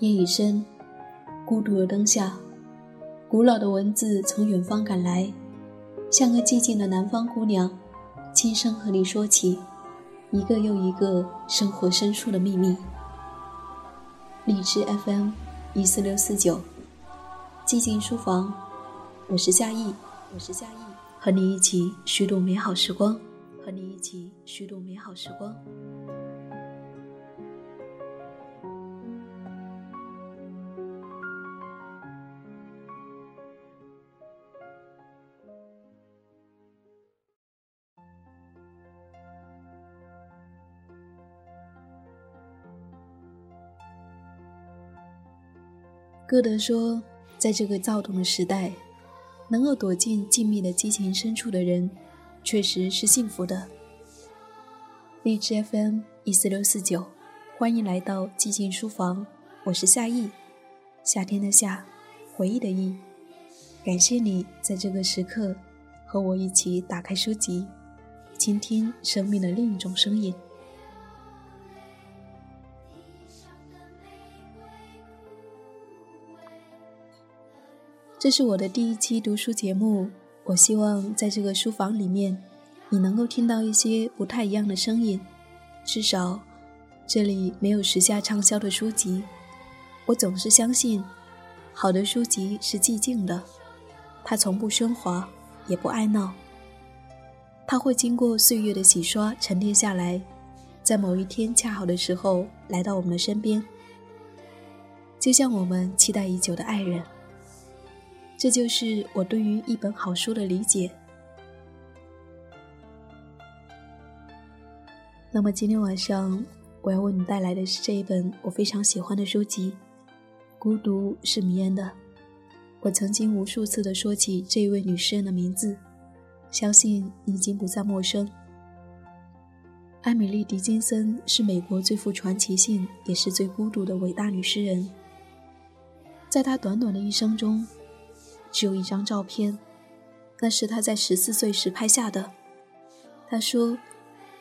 夜已深，孤独的灯下，古老的文字从远方赶来，像个寂静的南方姑娘，轻声和你说起一个又一个生活深处的秘密。荔枝 FM 一四六四九，寂静书房，我是夏意，我是夏意，和你一起虚度美好时光，和你一起虚度美好时光。歌德说，在这个躁动的时代，能够躲进静谧的激情深处的人，确实是幸福的。荔枝 FM 一四六四九，欢迎来到寂静书房，我是夏意，夏天的夏，回忆的忆。感谢你在这个时刻和我一起打开书籍，倾听生命的另一种声音。这是我的第一期读书节目，我希望在这个书房里面，你能够听到一些不太一样的声音。至少，这里没有时下畅销的书籍。我总是相信，好的书籍是寂静的，它从不喧哗，也不爱闹。它会经过岁月的洗刷，沉淀下来，在某一天恰好的时候来到我们的身边，就像我们期待已久的爱人。这就是我对于一本好书的理解。那么今天晚上我要为你带来的是这一本我非常喜欢的书籍，《孤独是迷人的》。我曾经无数次的说起这一位女诗人的名字，相信你已经不再陌生。艾米丽·狄金森是美国最富传奇性也是最孤独的伟大女诗人，在她短短的一生中。只有一张照片，那是他在十四岁时拍下的。他说：“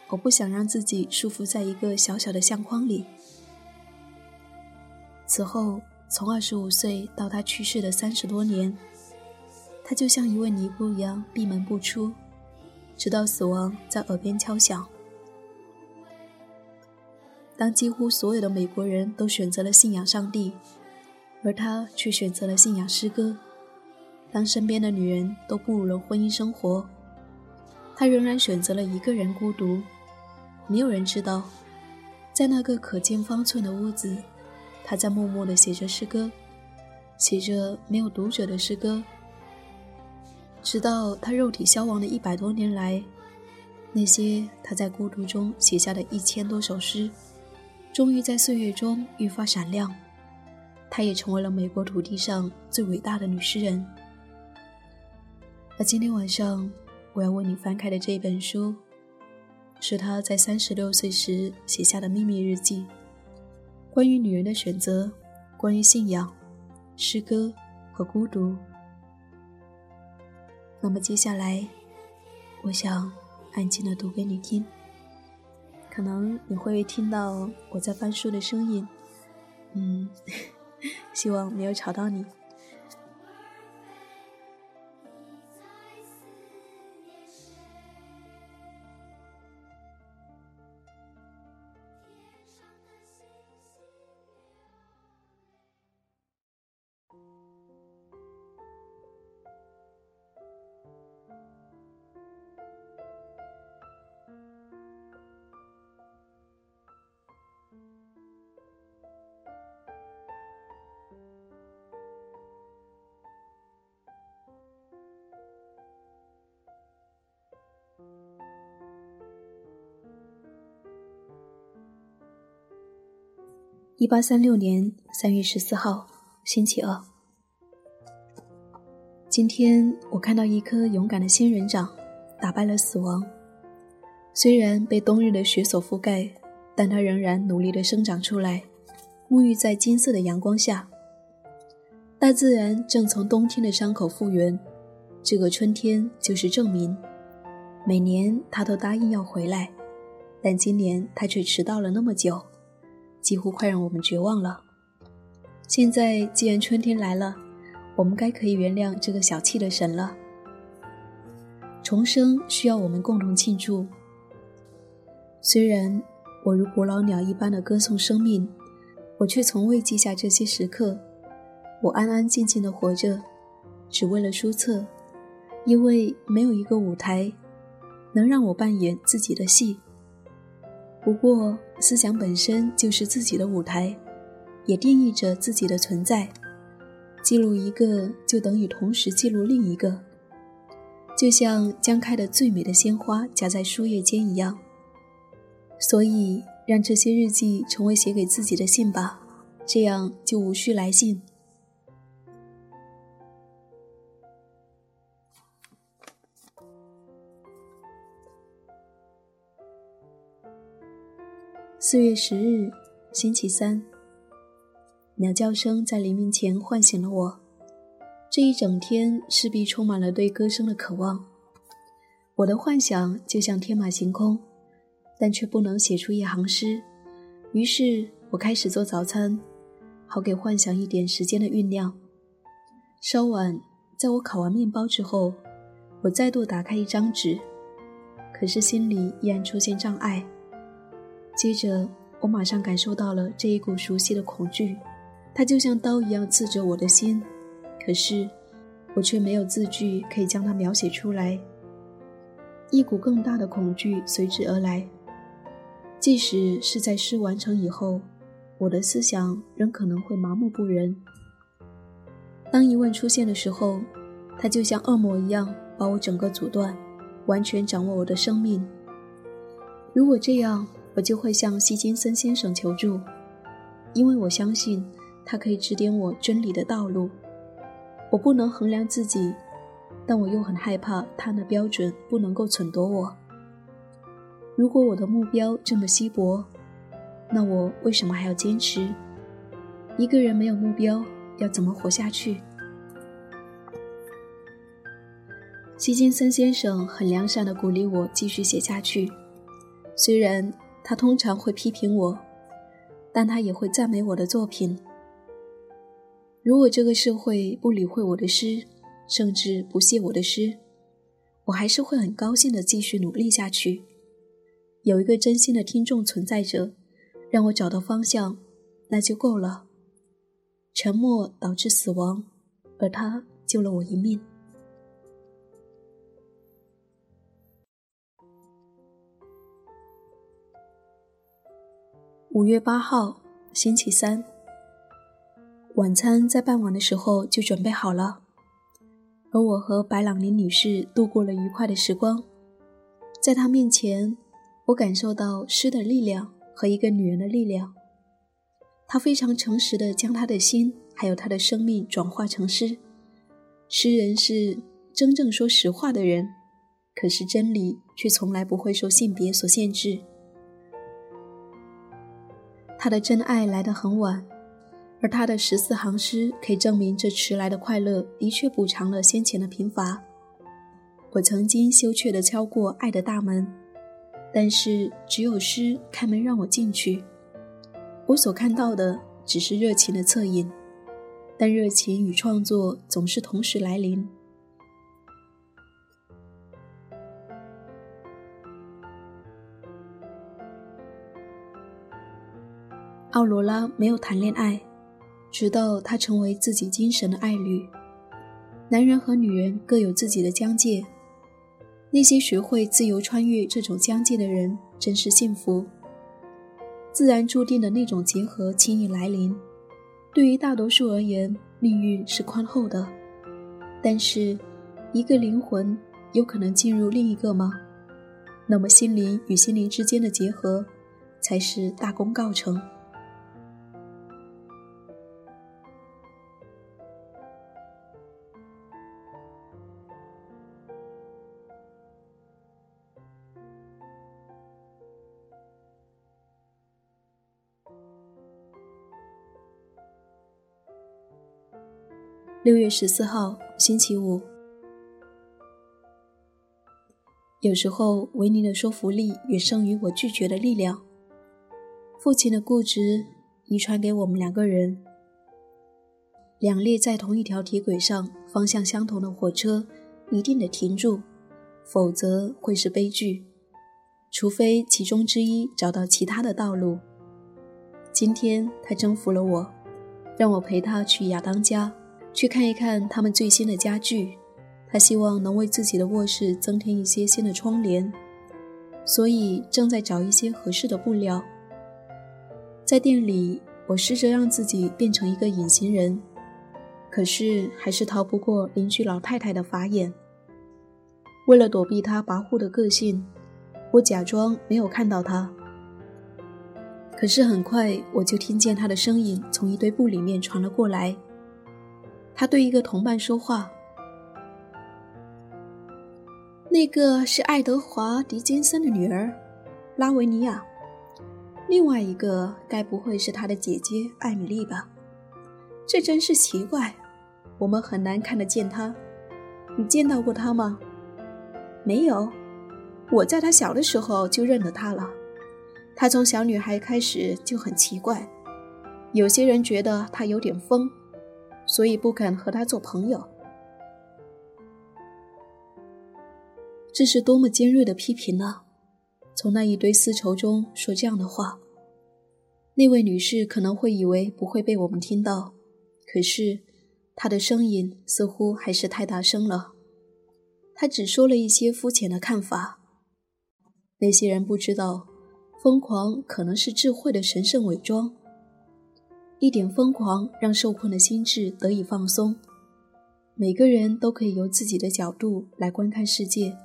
我不想让自己束缚在一个小小的相框里。”此后，从二十五岁到他去世的三十多年，他就像一位尼姑一样闭门不出，直到死亡在耳边敲响。当几乎所有的美国人都选择了信仰上帝，而他却选择了信仰诗歌。当身边的女人都步入了婚姻生活，他仍然选择了一个人孤独。没有人知道，在那个可见方寸的屋子，他在默默地写着诗歌，写着没有读者的诗歌。直到他肉体消亡的一百多年来，那些他在孤独中写下的一千多首诗，终于在岁月中愈发闪亮。她也成为了美国土地上最伟大的女诗人。而今天晚上我要为你翻开的这本书，是他在三十六岁时写下的秘密日记，关于女人的选择，关于信仰、诗歌和孤独。那么接下来，我想安静的读给你听，可能你会听到我在翻书的声音，嗯，希望没有吵到你。一八三六年三月十四号，星期二。今天我看到一棵勇敢的仙人掌，打败了死亡。虽然被冬日的雪所覆盖，但它仍然努力地生长出来，沐浴在金色的阳光下。大自然正从冬天的伤口复原，这个春天就是证明。每年他都答应要回来，但今年他却迟到了那么久。几乎快让我们绝望了。现在既然春天来了，我们该可以原谅这个小气的神了。重生需要我们共同庆祝。虽然我如古老鸟一般的歌颂生命，我却从未记下这些时刻。我安安静静的活着，只为了书册，因为没有一个舞台能让我扮演自己的戏。不过，思想本身就是自己的舞台，也定义着自己的存在。记录一个，就等于同时记录另一个。就像将开的最美的鲜花夹在书页间一样，所以让这些日记成为写给自己的信吧，这样就无需来信。四月十日，星期三。鸟叫声在黎明前唤醒了我。这一整天势必充满了对歌声的渴望。我的幻想就像天马行空，但却不能写出一行诗。于是我开始做早餐，好给幻想一点时间的酝酿。稍晚，在我烤完面包之后，我再度打开一张纸，可是心里依然出现障碍。接着，我马上感受到了这一股熟悉的恐惧，它就像刀一样刺着我的心。可是，我却没有字句可以将它描写出来。一股更大的恐惧随之而来，即使是在诗完成以后，我的思想仍可能会麻木不仁。当疑问出现的时候，它就像恶魔一样把我整个阻断，完全掌握我的生命。如果这样，我就会向希金森先生求助，因为我相信他可以指点我真理的道路。我不能衡量自己，但我又很害怕他的标准不能够忖夺我。如果我的目标这么稀薄，那我为什么还要坚持？一个人没有目标，要怎么活下去？希金森先生很良善地鼓励我继续写下去，虽然他通常会批评我，但他也会赞美我的作品。如果这个社会不理会我的诗，甚至不屑我的诗，我还是会很高兴的继续努力下去。有一个真心的听众存在着，让我找到方向，那就够了。沉默导致死亡，而他救了我一命。五月八号，星期三。晚餐在傍晚的时候就准备好了，而我和白朗林女士度过了愉快的时光。在她面前，我感受到诗的力量和一个女人的力量。她非常诚实地将她的心还有她的生命转化成诗。诗人是真正说实话的人，可是真理却从来不会受性别所限制。他的真爱来得很晚。而他的十四行诗可以证明，这迟来的快乐的确补偿了先前的贫乏。我曾经羞怯地敲过爱的大门，但是只有诗开门让我进去。我所看到的只是热情的侧影，但热情与创作总是同时来临。奥罗拉没有谈恋爱。直到她成为自己精神的爱侣，男人和女人各有自己的疆界。那些学会自由穿越这种疆界的人，真是幸福。自然注定的那种结合轻易来临，对于大多数而言，命运是宽厚的。但是，一个灵魂有可能进入另一个吗？那么，心灵与心灵之间的结合，才是大功告成。六月十四号，星期五。有时候，维尼的说服力远胜于我拒绝的力量。父亲的固执遗传给我们两个人。两列在同一条铁轨上、方向相同的火车一定得停住，否则会是悲剧。除非其中之一找到其他的道路。今天他征服了我，让我陪他去亚当家，去看一看他们最新的家具。他希望能为自己的卧室增添一些新的窗帘，所以正在找一些合适的布料。在店里，我试着让自己变成一个隐形人。可是还是逃不过邻居老太太的法眼。为了躲避她跋扈的个性，我假装没有看到她。可是很快我就听见她的声音从一堆布里面传了过来。他对一个同伴说话：“那个是爱德华·狄金森的女儿，拉维尼亚。另外一个该不会是他的姐姐艾米丽吧？这真是奇怪。”我们很难看得见他，你见到过他吗？没有，我在他小的时候就认得他了。他从小女孩开始就很奇怪，有些人觉得他有点疯，所以不肯和他做朋友。这是多么尖锐的批评呢！从那一堆丝绸中说这样的话，那位女士可能会以为不会被我们听到，可是。他的声音似乎还是太大声了。他只说了一些肤浅的看法。那些人不知道，疯狂可能是智慧的神圣伪装。一点疯狂让受困的心智得以放松。每个人都可以由自己的角度来观看世界。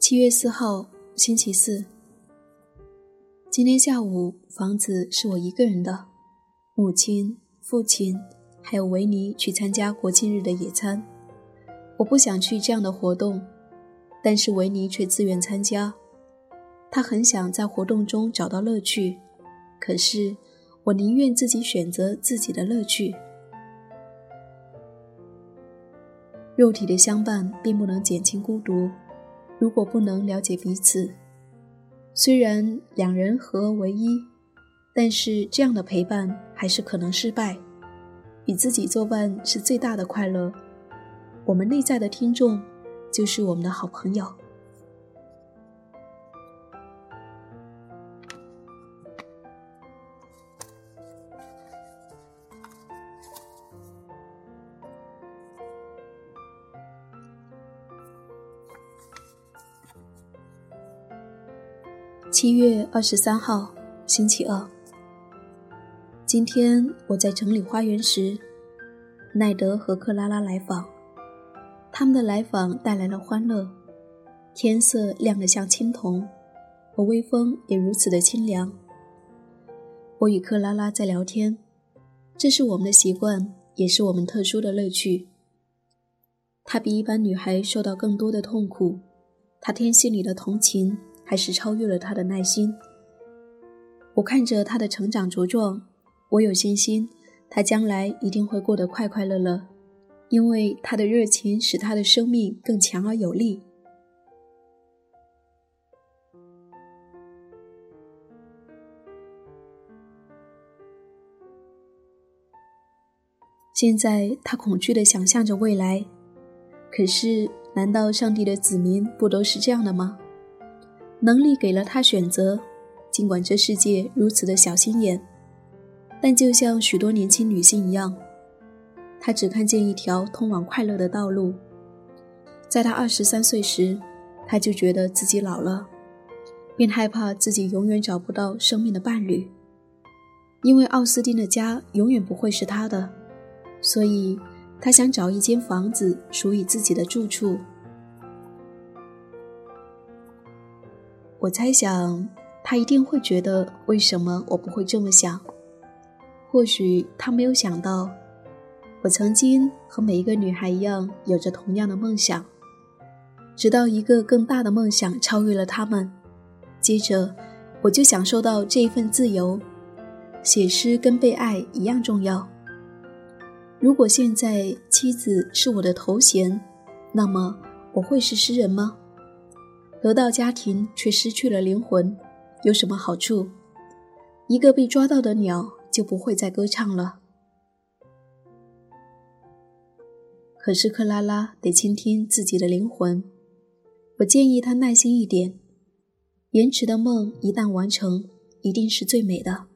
七月四号，星期四。今天下午，房子是我一个人的。母亲、父亲还有维尼去参加国庆日的野餐。我不想去这样的活动，但是维尼却自愿参加。他很想在活动中找到乐趣，可是我宁愿自己选择自己的乐趣。肉体的相伴并不能减轻孤独。如果不能了解彼此，虽然两人合而为一，但是这样的陪伴还是可能失败。与自己作伴是最大的快乐。我们内在的听众，就是我们的好朋友。七月二十三号，星期二。今天我在整理花园时，奈德和克拉拉来访。他们的来访带来了欢乐。天色亮得像青铜，而微风也如此的清凉。我与克拉拉在聊天，这是我们的习惯，也是我们特殊的乐趣。她比一般女孩受到更多的痛苦，她天性里的同情。还是超越了她的耐心。我看着她的成长茁壮，我有信心，她将来一定会过得快快乐乐，因为他的热情使他的生命更强而有力。现在他恐惧的想象着未来，可是，难道上帝的子民不都是这样的吗？能力给了他选择，尽管这世界如此的小心眼，但就像许多年轻女性一样，他只看见一条通往快乐的道路。在他二十三岁时，他就觉得自己老了，便害怕自己永远找不到生命的伴侣，因为奥斯汀的家永远不会是他的，所以他想找一间房子属于自己的住处。我猜想，他一定会觉得为什么我不会这么想。或许他没有想到，我曾经和每一个女孩一样，有着同样的梦想。直到一个更大的梦想超越了他们，接着我就享受到这一份自由。写诗跟被爱一样重要。如果现在妻子是我的头衔，那么我会是诗人吗？得到家庭却失去了灵魂，有什么好处？一个被抓到的鸟就不会再歌唱了。可是克拉拉得倾听自己的灵魂。我建议她耐心一点。延迟的梦一旦完成，一定是最美的。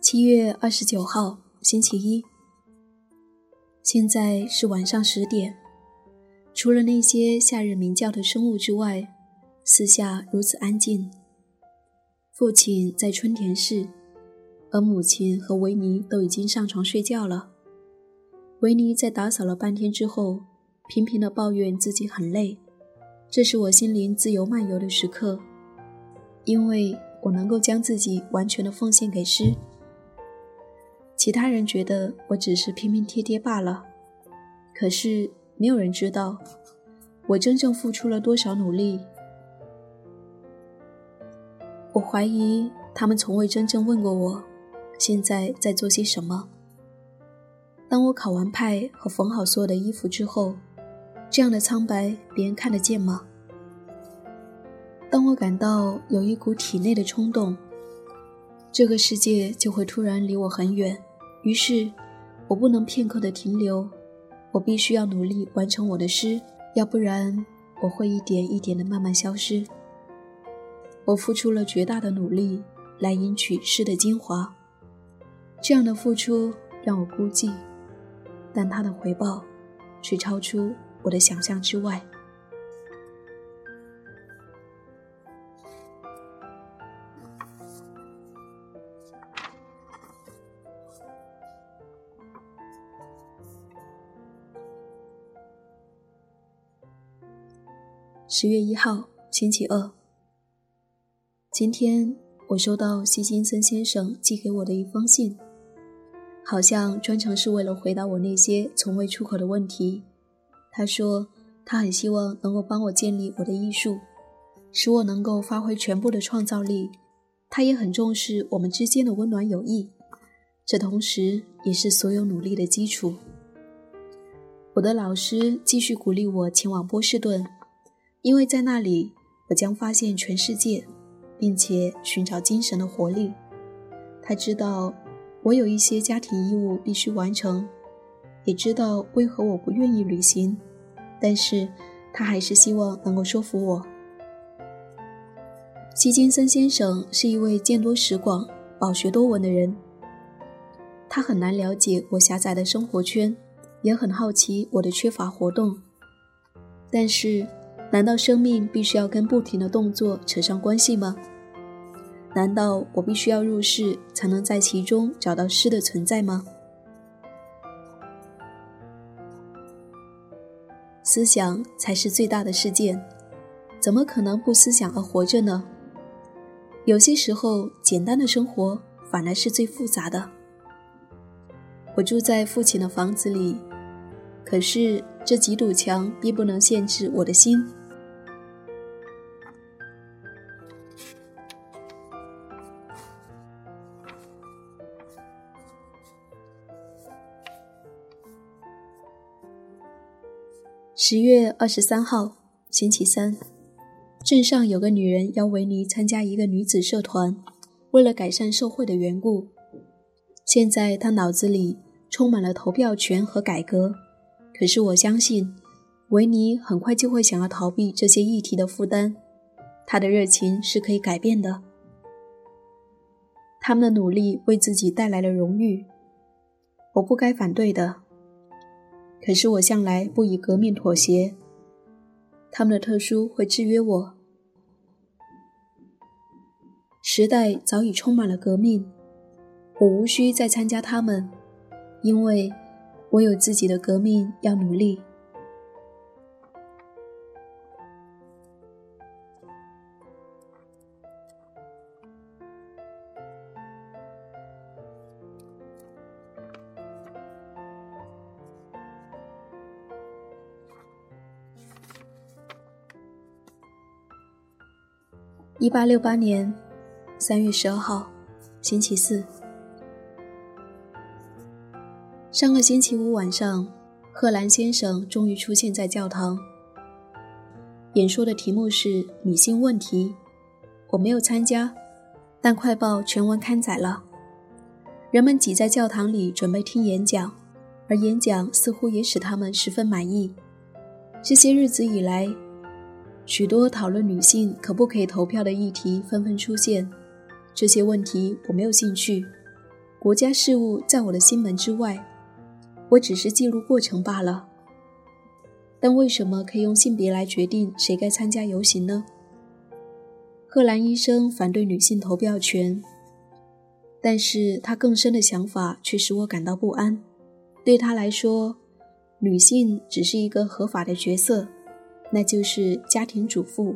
七月二十九号，星期一。现在是晚上十点。除了那些夏日鸣叫的生物之外，四下如此安静。父亲在春田市，而母亲和维尼都已经上床睡觉了。维尼在打扫了半天之后，频频的抱怨自己很累。这是我心灵自由漫游的时刻，因为我能够将自己完全的奉献给诗。其他人觉得我只是拼拼贴贴罢了，可是没有人知道我真正付出了多少努力。我怀疑他们从未真正问过我，现在在做些什么。当我烤完派和缝好所有的衣服之后，这样的苍白别人看得见吗？当我感到有一股体内的冲动，这个世界就会突然离我很远。于是，我不能片刻的停留，我必须要努力完成我的诗，要不然我会一点一点的慢慢消失。我付出了绝大的努力来赢取诗的精华，这样的付出让我孤寂，但它的回报却超出我的想象之外。十月一号，星期二。今天我收到希金森先生寄给我的一封信，好像专程是为了回答我那些从未出口的问题。他说他很希望能够帮我建立我的艺术，使我能够发挥全部的创造力。他也很重视我们之间的温暖友谊，这同时也是所有努力的基础。我的老师继续鼓励我前往波士顿。因为在那里，我将发现全世界，并且寻找精神的活力。他知道我有一些家庭义务必须完成，也知道为何我不愿意旅行，但是他还是希望能够说服我。希金森先生是一位见多识广、饱学多闻的人，他很难了解我狭窄的生活圈，也很好奇我的缺乏活动，但是。难道生命必须要跟不停的动作扯上关系吗？难道我必须要入世才能在其中找到诗的存在吗？思想才是最大的事件，怎么可能不思想而活着呢？有些时候，简单的生活反而是最复杂的。我住在父亲的房子里，可是这几堵墙并不能限制我的心。十月二十三号，星期三，镇上有个女人邀维尼参加一个女子社团，为了改善社会的缘故。现在她脑子里充满了投票权和改革，可是我相信，维尼很快就会想要逃避这些议题的负担。他的热情是可以改变的，他们的努力为自己带来了荣誉，我不该反对的。可是我向来不以革命妥协，他们的特殊会制约我。时代早已充满了革命，我无需再参加他们，因为我有自己的革命要努力。一八六八年三月十二号，星期四。上个星期五晚上，贺兰先生终于出现在教堂。演说的题目是女性问题。我没有参加，但快报全文刊载了。人们挤在教堂里准备听演讲，而演讲似乎也使他们十分满意。这些日子以来，许多讨论女性可不可以投票的议题纷纷出现。这些问题我没有兴趣，国家事务在我的心门之外，我只是记录过程罢了。但为什么可以用性别来决定谁该参加游行呢？贺兰医生反对女性投票权，但是他更深的想法却使我感到不安。对他来说，女性只是一个合法的角色，那就是家庭主妇，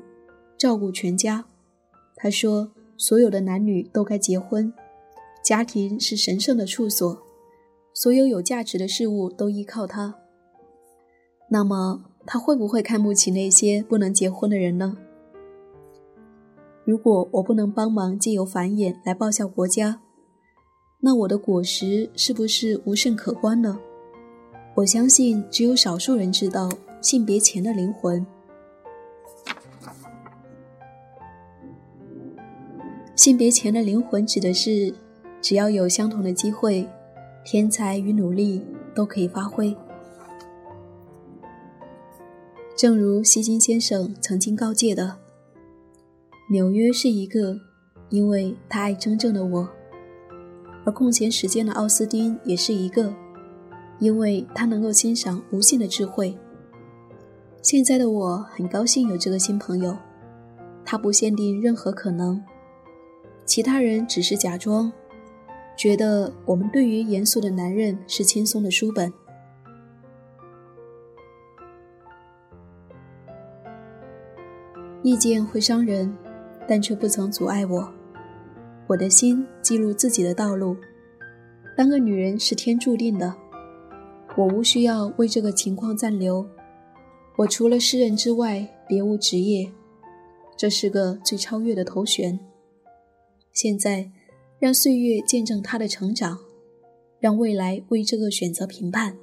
照顾全家。他说，所有的男女都该结婚，家庭是神圣的处所，所有有价值的事物都依靠它。那么，他会不会看不起那些不能结婚的人呢？如果我不能帮忙借由繁衍来报效国家，那我的果实是不是无甚可观呢？我相信只有少数人知道性别前的灵魂。性别前的灵魂指的是，只要有相同的机会，天才与努力都可以发挥。正如希金先生曾经告诫的。纽约是一个，因为他爱真正的我；而空闲时间的奥斯丁也是一个，因为他能够欣赏无限的智慧。现在的我很高兴有这个新朋友，他不限定任何可能，其他人只是假装，觉得我们对于严肃的男人是轻松的书本。意见会伤人。但却不曾阻碍我。我的心记录自己的道路。当个女人是天注定的，我无需要为这个情况暂留。我除了诗人之外，别无职业。这是个最超越的头衔。现在，让岁月见证他的成长，让未来为这个选择评判。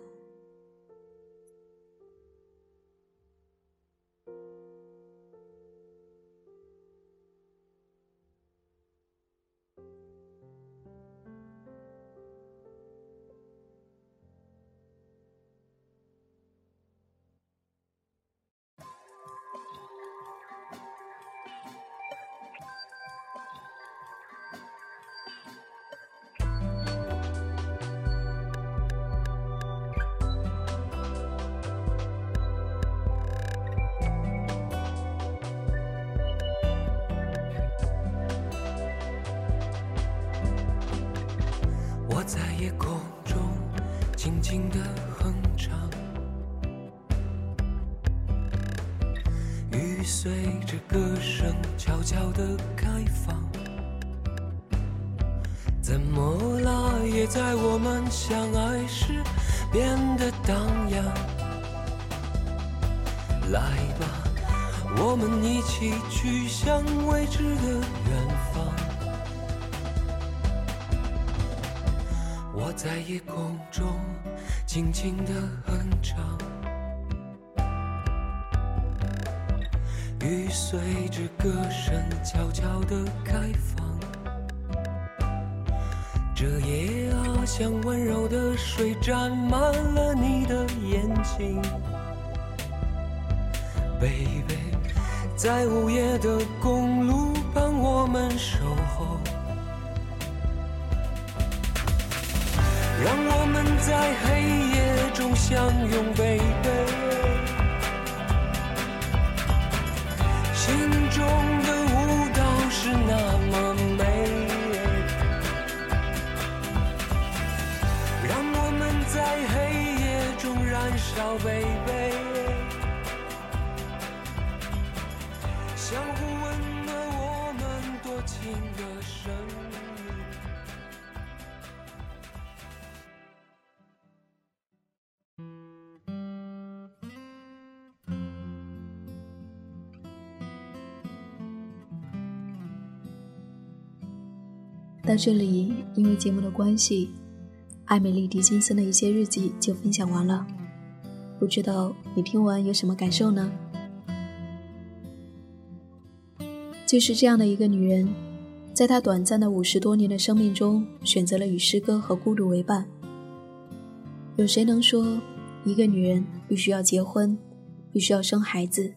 夜空中轻轻的哼唱，雨随着歌声悄悄的开放，怎么啦？也在我们相爱时变得荡漾。来吧，我们一起去向未知的远方。在夜空中轻轻地哼唱，雨随着歌声悄悄地开放。这夜啊，像温柔的水，沾满了你的眼睛，baby，在午夜的公路旁，我们守候。让我们在黑夜中相拥，baby。心中的舞蹈是那么美。让我们在黑夜中燃烧，baby。到这里，因为节目的关系，艾米丽·狄金森的一些日记就分享完了。不知道你听完有什么感受呢？就是这样的一个女人，在她短暂的五十多年的生命中，选择了与诗歌和孤独为伴。有谁能说，一个女人必须要结婚，必须要生孩子？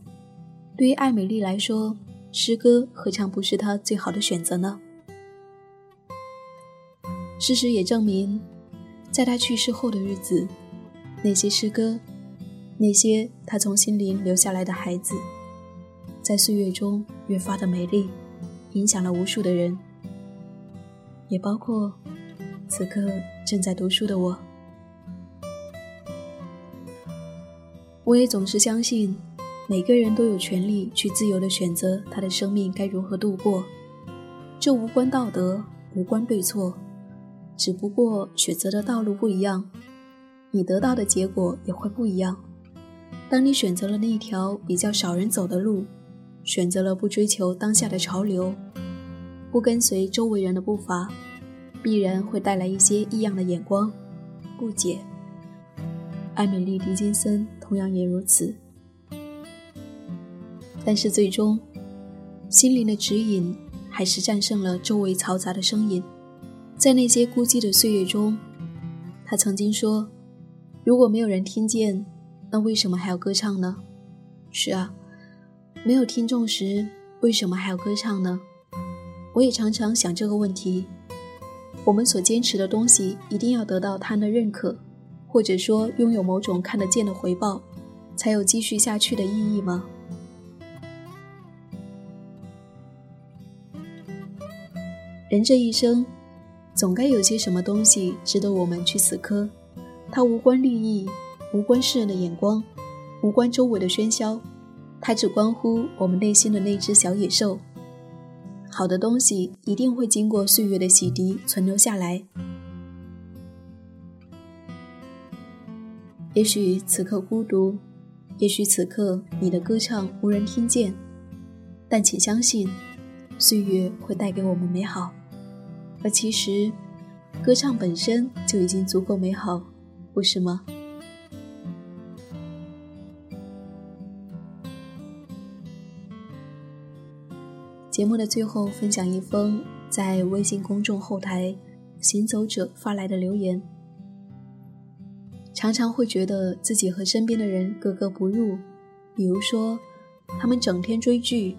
对于艾米丽来说，诗歌何尝不是她最好的选择呢？事实也证明，在他去世后的日子，那些诗歌，那些他从心灵留下来的孩子，在岁月中越发的美丽，影响了无数的人，也包括此刻正在读书的我。我也总是相信，每个人都有权利去自由的选择他的生命该如何度过，这无关道德，无关对错。只不过选择的道路不一样，你得到的结果也会不一样。当你选择了那一条比较少人走的路，选择了不追求当下的潮流，不跟随周围人的步伐，必然会带来一些异样的眼光、不解。艾米丽·狄金森同样也如此。但是最终，心灵的指引还是战胜了周围嘈杂的声音。在那些孤寂的岁月中，他曾经说：“如果没有人听见，那为什么还要歌唱呢？”是啊，没有听众时，为什么还要歌唱呢？我也常常想这个问题：我们所坚持的东西，一定要得到他的认可，或者说拥有某种看得见的回报，才有继续下去的意义吗？人这一生。总该有些什么东西值得我们去死磕，它无关利益，无关世人的眼光，无关周围的喧嚣，它只关乎我们内心的那只小野兽。好的东西一定会经过岁月的洗涤，存留下来。也许此刻孤独，也许此刻你的歌唱无人听见，但请相信，岁月会带给我们美好。而其实，歌唱本身就已经足够美好，不是吗？节目的最后，分享一封在微信公众后台“行走者”发来的留言。常常会觉得自己和身边的人格格不入，比如说，他们整天追剧，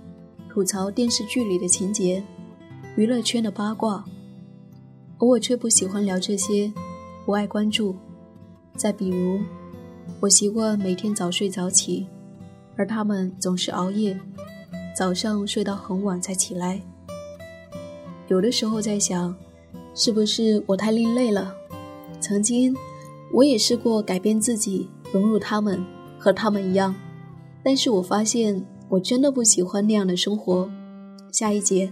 吐槽电视剧里的情节，娱乐圈的八卦。而我却不喜欢聊这些，不爱关注。再比如，我习惯每天早睡早起，而他们总是熬夜，早上睡到很晚才起来。有的时候在想，是不是我太另类了？曾经，我也试过改变自己，融入他们，和他们一样。但是我发现，我真的不喜欢那样的生活。下一节。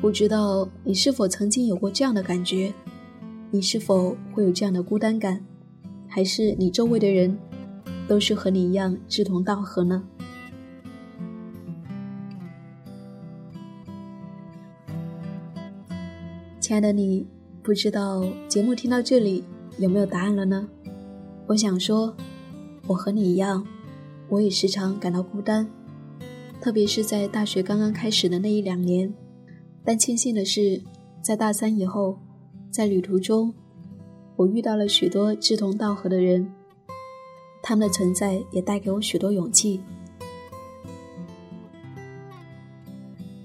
不知道你是否曾经有过这样的感觉？你是否会有这样的孤单感？还是你周围的人都是和你一样志同道合呢？亲爱的你，不知道节目听到这里有没有答案了呢？我想说，我和你一样，我也时常感到孤单，特别是在大学刚刚开始的那一两年。但庆幸的是，在大三以后，在旅途中，我遇到了许多志同道合的人，他们的存在也带给我许多勇气。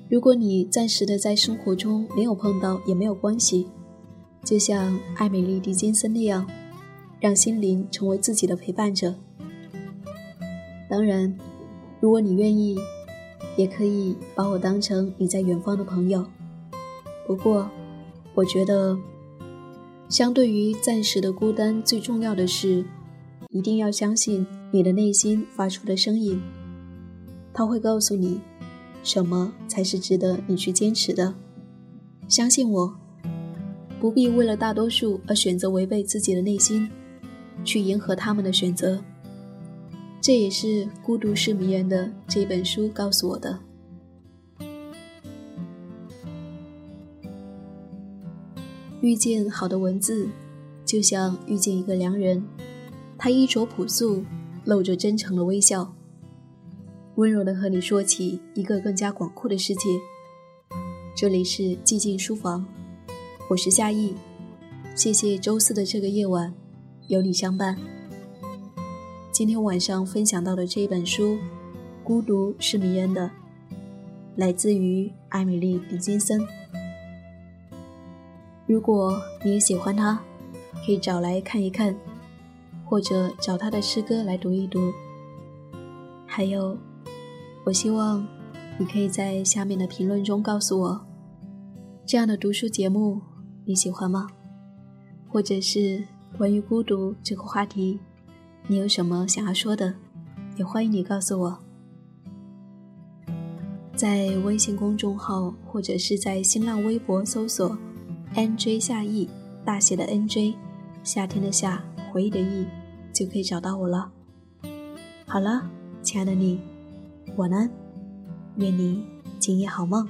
如果你暂时的在生活中没有碰到，也没有关系，就像艾米丽·狄金森那样，让心灵成为自己的陪伴者。当然，如果你愿意。也可以把我当成你在远方的朋友。不过，我觉得，相对于暂时的孤单，最重要的是，一定要相信你的内心发出的声音，它会告诉你，什么才是值得你去坚持的。相信我，不必为了大多数而选择违背自己的内心，去迎合他们的选择。这也是《孤独是迷人的》这本书告诉我的。遇见好的文字，就像遇见一个良人，他衣着朴素，露着真诚的微笑，温柔的和你说起一个更加广阔的世界。这里是寂静书房，我是夏意，谢谢周四的这个夜晚有你相伴。今天晚上分享到的这一本书，《孤独是迷人的》，来自于艾米丽·狄金森。如果你也喜欢他，可以找来看一看，或者找他的诗歌来读一读。还有，我希望你可以在下面的评论中告诉我，这样的读书节目你喜欢吗？或者是关于孤独这个话题，你有什么想要说的，也欢迎你告诉我。在微信公众号或者是在新浪微博搜索。N J 夏意，大写的 N J，夏天的夏，回忆的忆，就可以找到我了。好了，亲爱的你，晚安，愿你今夜好梦。